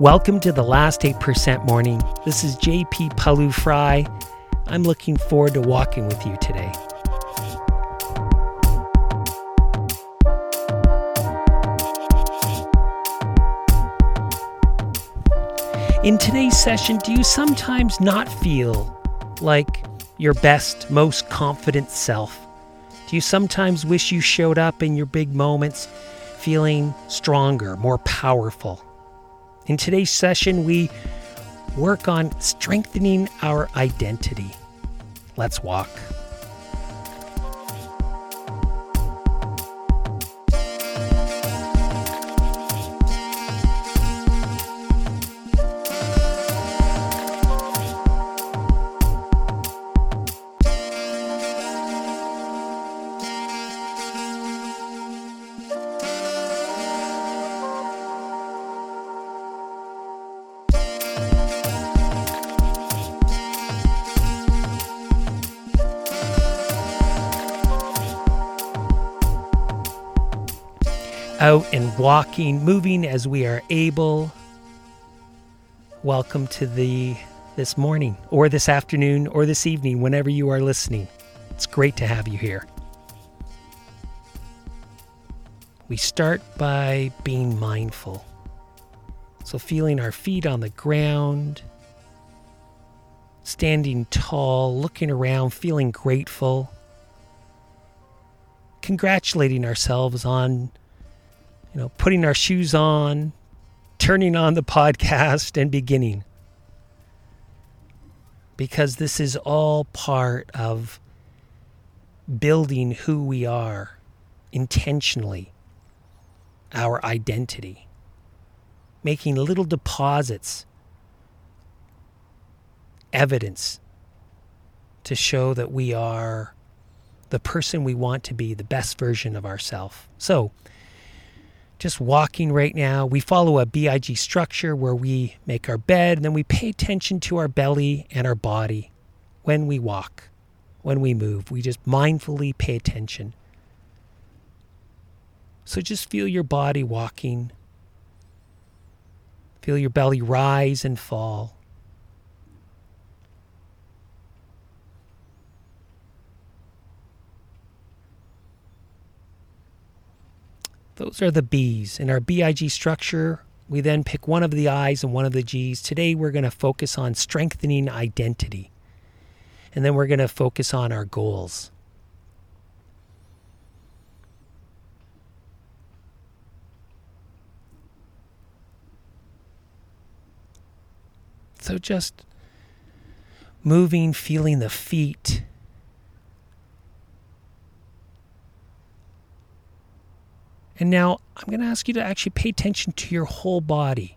Welcome to the last 8% morning. This is JP Pawliw-Fry. I'm looking forward to walking with you today. In today's session, do you sometimes not feel like your best, most confident self? Do you sometimes wish you showed up in your big moments feeling stronger, more powerful? In today's session, we work on strengthening our identity. Let's walk. Out and walking, moving as we are able. Welcome to the this morning or this afternoon or this evening whenever you are listening. It's great to have you here. We start by being mindful. So feeling our feet on the ground, standing tall, looking around, feeling grateful, congratulating ourselves on you know, putting our shoes on, turning on the podcast, and beginning. Because this is all part of building who we are intentionally, our identity, making little deposits, evidence to show that we are the person we want to be, the best version of ourselves. So, just walking right now. We follow a BIG structure where we make our bed and then we pay attention to our belly and our body when we walk, when we move. We just mindfully pay attention. So just feel your body walking. Feel your belly rise and fall. Those are the B's. In our BIG structure, we then pick one of the I's and one of the G's. Today, we're going to focus on strengthening identity. And then we're going to focus on our goals. So just moving, feeling the feet And now I'm going to ask you to actually pay attention to your whole body,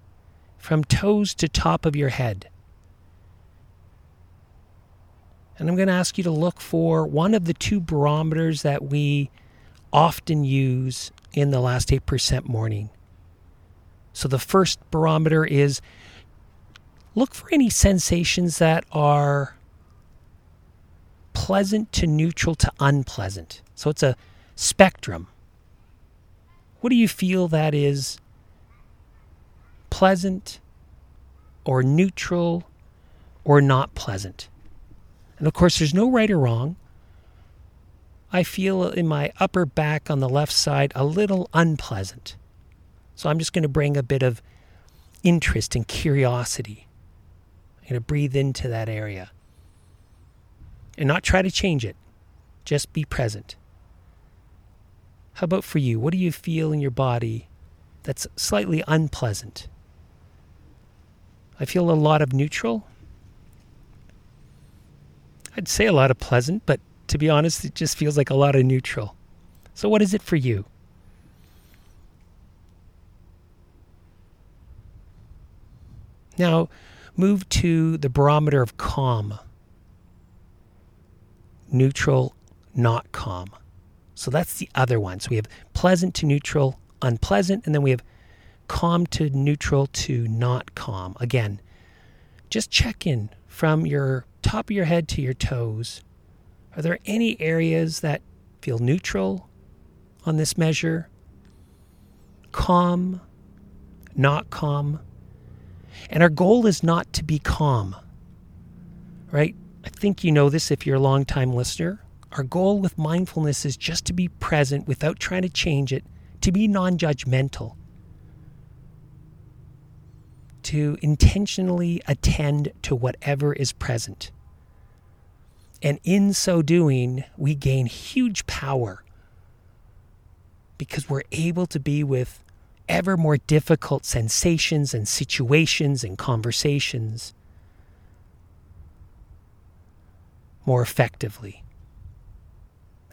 from toes to top of your head. And I'm going to ask you to look for one of the two barometers that we often use in the last 8% morning. So the first barometer is look for any sensations that are pleasant to neutral to unpleasant. So it's a spectrum. What do you feel that is pleasant or neutral or not pleasant? And of course, there's no right or wrong. I feel in my upper back on the left side a little unpleasant. So I'm just going to bring a bit of interest and curiosity. I'm going to breathe into that area and not try to change it, just be present. How about for you? What do you feel in your body that's slightly unpleasant? I feel a lot of neutral. I'd say a lot of pleasant, but to be honest, it just feels like a lot of neutral. So, what is it for you? Now, move to the barometer of calm. Neutral, not calm. So that's the other one. So we have pleasant to neutral, unpleasant, and then we have calm to neutral to not calm. Again, just check in from your top of your head to your toes. Are there any areas that feel neutral on this measure? Calm, not calm. And our goal is not to be calm, right? I think you know this if you're a long time listener. Our goal with mindfulness is just to be present without trying to change it, to be non judgmental, to intentionally attend to whatever is present. And in so doing, we gain huge power because we're able to be with ever more difficult sensations and situations and conversations more effectively.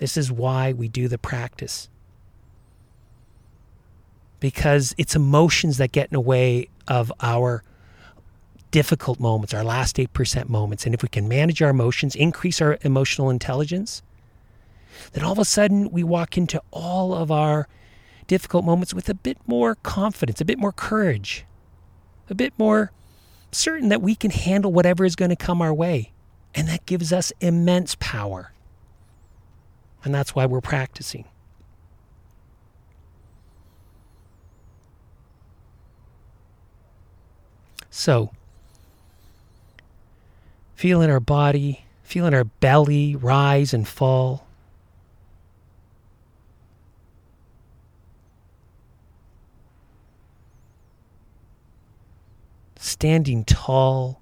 This is why we do the practice. Because it's emotions that get in the way of our difficult moments, our last 8% moments. And if we can manage our emotions, increase our emotional intelligence, then all of a sudden we walk into all of our difficult moments with a bit more confidence, a bit more courage, a bit more certain that we can handle whatever is going to come our way. And that gives us immense power. And that's why we're practicing. So, feeling our body, feeling our belly rise and fall. standing tall.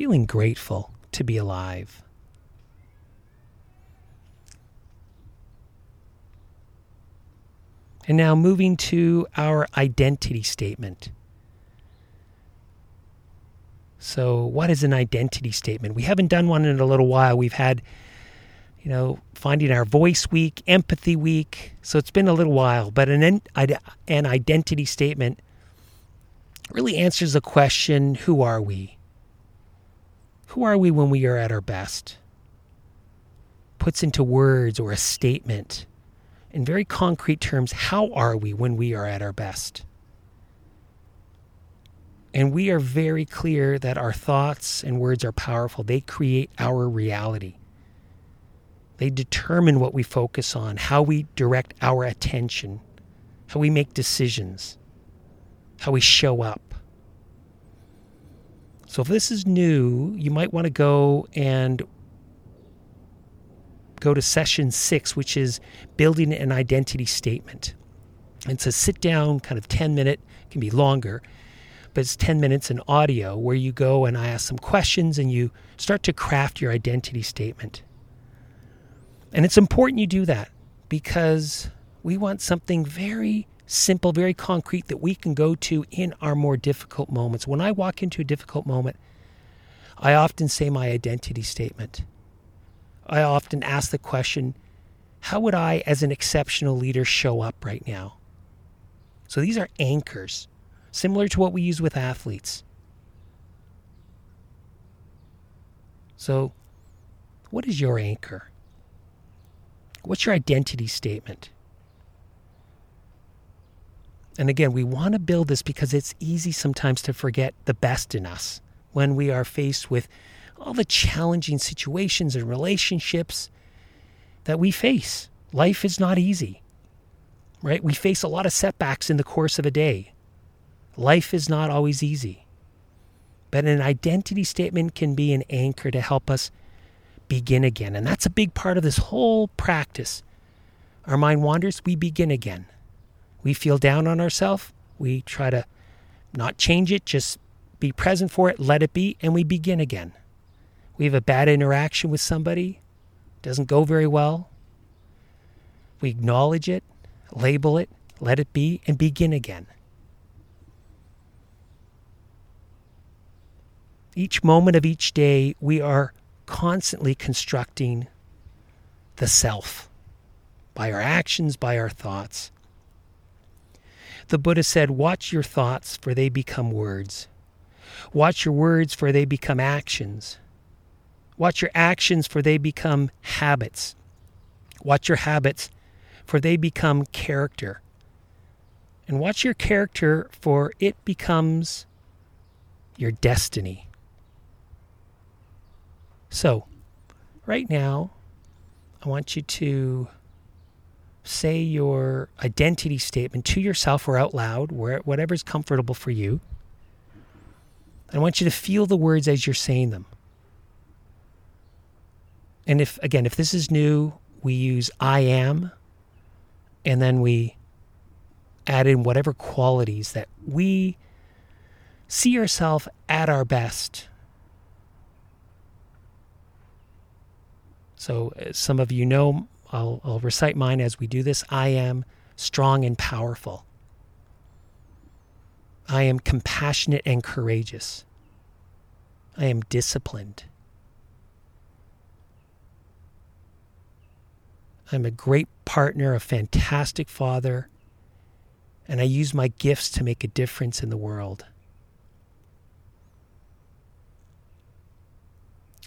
Feeling grateful to be alive. And now moving to our identity statement. So, what is an identity statement? We haven't done one in a little while. We've had you know, finding our voice week, empathy week. So it's been a little while, but an an identity statement really answers the question, who are we? Who are we when we are at our best? Puts into words or a statement in very concrete terms, how are we when we are at our best? And we are very clear that our thoughts and words are powerful. They create our reality. They determine what we focus on, how we direct our attention, how we make decisions, how we show up. So if this is new, you might want to go and go to session six, which is building an identity statement. It's a sit down, kind of 10 minute, can be longer, but it's 10 minutes in audio where you go and I ask some questions and you start to craft your identity statement. And it's important you do that because we want something very simple, very concrete that we can go to in our more difficult moments. When I walk into a difficult moment, I often say my identity statement. I often ask the question, how would I, as an exceptional leader, show up right now? So these are anchors, similar to what we use with athletes. So, what is your anchor? What's your identity statement? And again, we want to build this because it's easy sometimes to forget the best in us when we are faced with all the challenging situations and relationships that we face. Life is not easy, right? We face a lot of setbacks in the course of a day. Life is not always easy. But an identity statement can be an anchor to help us begin again. And that's a big part of this whole practice. Our mind wanders, we begin again. We feel down on ourselves, we try to not change it, just be present for it, let it be, and we begin again. We have a bad interaction with somebody, doesn't go very well. We acknowledge it, label it, let it be, and begin again. Each moment of each day, we are constantly constructing the self by our actions, by our thoughts. The Buddha said, Watch your thoughts, for they become words. Watch your words, for they become actions. Watch your actions, for they become habits. Watch your habits, for they become character. And watch your character, for it becomes your destiny. So, right now, I want you to say your identity statement to yourself or out loud, whatever's comfortable for you. I want you to feel the words as you're saying them. And if, again, if this is new, we use I am, and then we add in whatever qualities that we see ourselves at our best. So, uh, some of you know, I'll, I'll recite mine as we do this. I am strong and powerful. I am compassionate and courageous. I am disciplined. I'm a great partner, a fantastic father, and I use my gifts to make a difference in the world.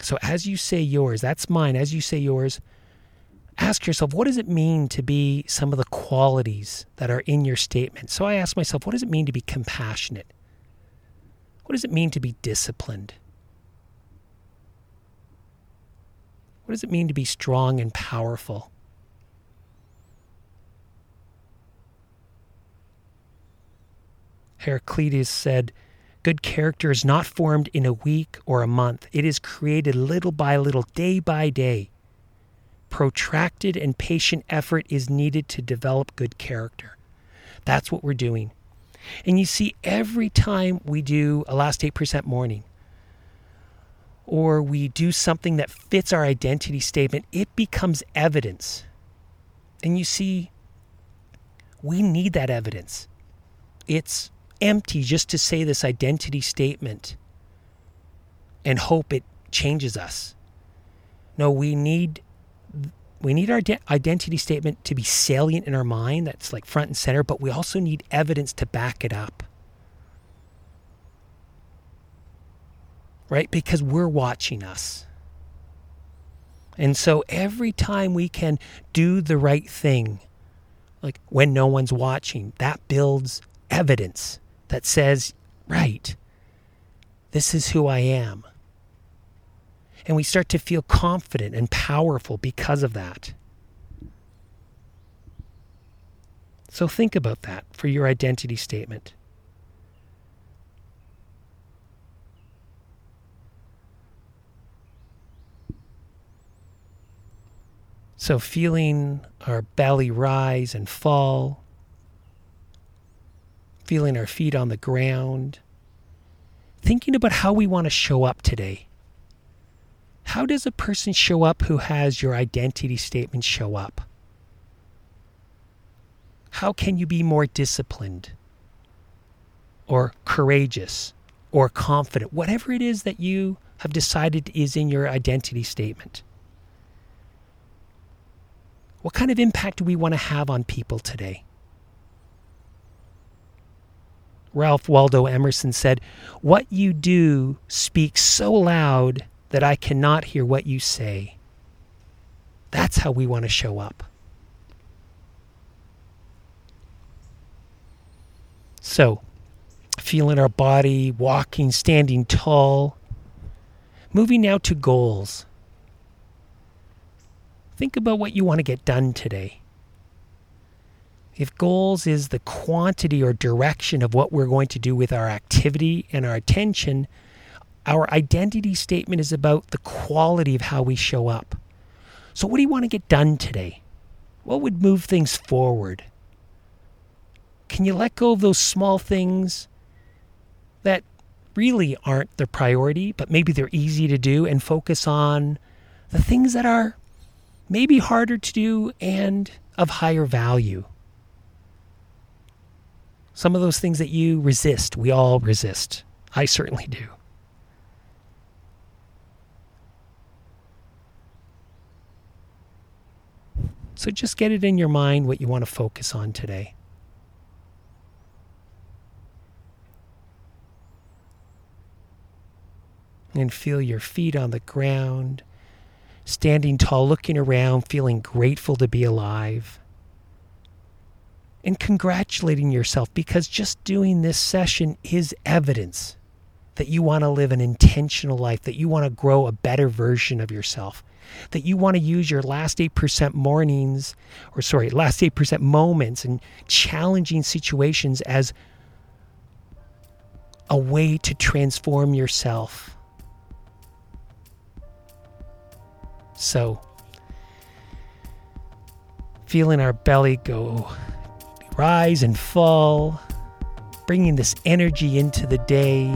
So, as you say yours, that's mine, as you say yours, ask yourself, what does it mean to be some of the qualities that are in your statement? So, I ask myself, what does it mean to be compassionate? What does it mean to be disciplined? What does it mean to be strong and powerful? Heraclitus said, Good character is not formed in a week or a month. It is created little by little, day by day. Protracted and patient effort is needed to develop good character. That's what we're doing. And you see, every time we do a last 8% morning, or we do something that fits our identity statement, it becomes evidence. And you see, we need that evidence. It's empty just to say this identity statement and hope it changes us. No, we need we need our de- identity statement to be salient in our mind, that's like front and center, but we also need evidence to back it up. Right? Because we're watching us. And so every time we can do the right thing, like when no one's watching, that builds evidence that says, right, this is who I am. And we start to feel confident and powerful because of that. So think about that for your identity statement. So, feeling our belly rise and fall, feeling our feet on the ground, thinking about how we want to show up today. How does a person show up who has your identity statement show up? How can you be more disciplined or courageous or confident? Whatever it is that you have decided is in your identity statement. What kind of impact do we want to have on people today? Ralph Waldo Emerson said, What you do speaks so loud that I cannot hear what you say. That's how we want to show up. So, feeling our body, walking, standing tall. Moving now to goals. Think about what you want to get done today. If goals is the quantity or direction of what we're going to do with our activity and our attention, our identity statement is about the quality of how we show up. So, what do you want to get done today? What would move things forward? Can you let go of those small things that really aren't the priority, but maybe they're easy to do and focus on the things that are maybe harder to do and of higher value? Some of those things that you resist, we all resist. I certainly do. So just get it in your mind what you want to focus on today. And feel your feet on the ground, standing tall, looking around, feeling grateful to be alive and congratulating yourself because just doing this session is evidence that you want to live an intentional life, that you want to grow a better version of yourself. that you want to use your last 8% mornings, or sorry, last 8% moments and challenging situations as a way to transform yourself. So, feeling our belly go rise and fall, bringing this energy into the day.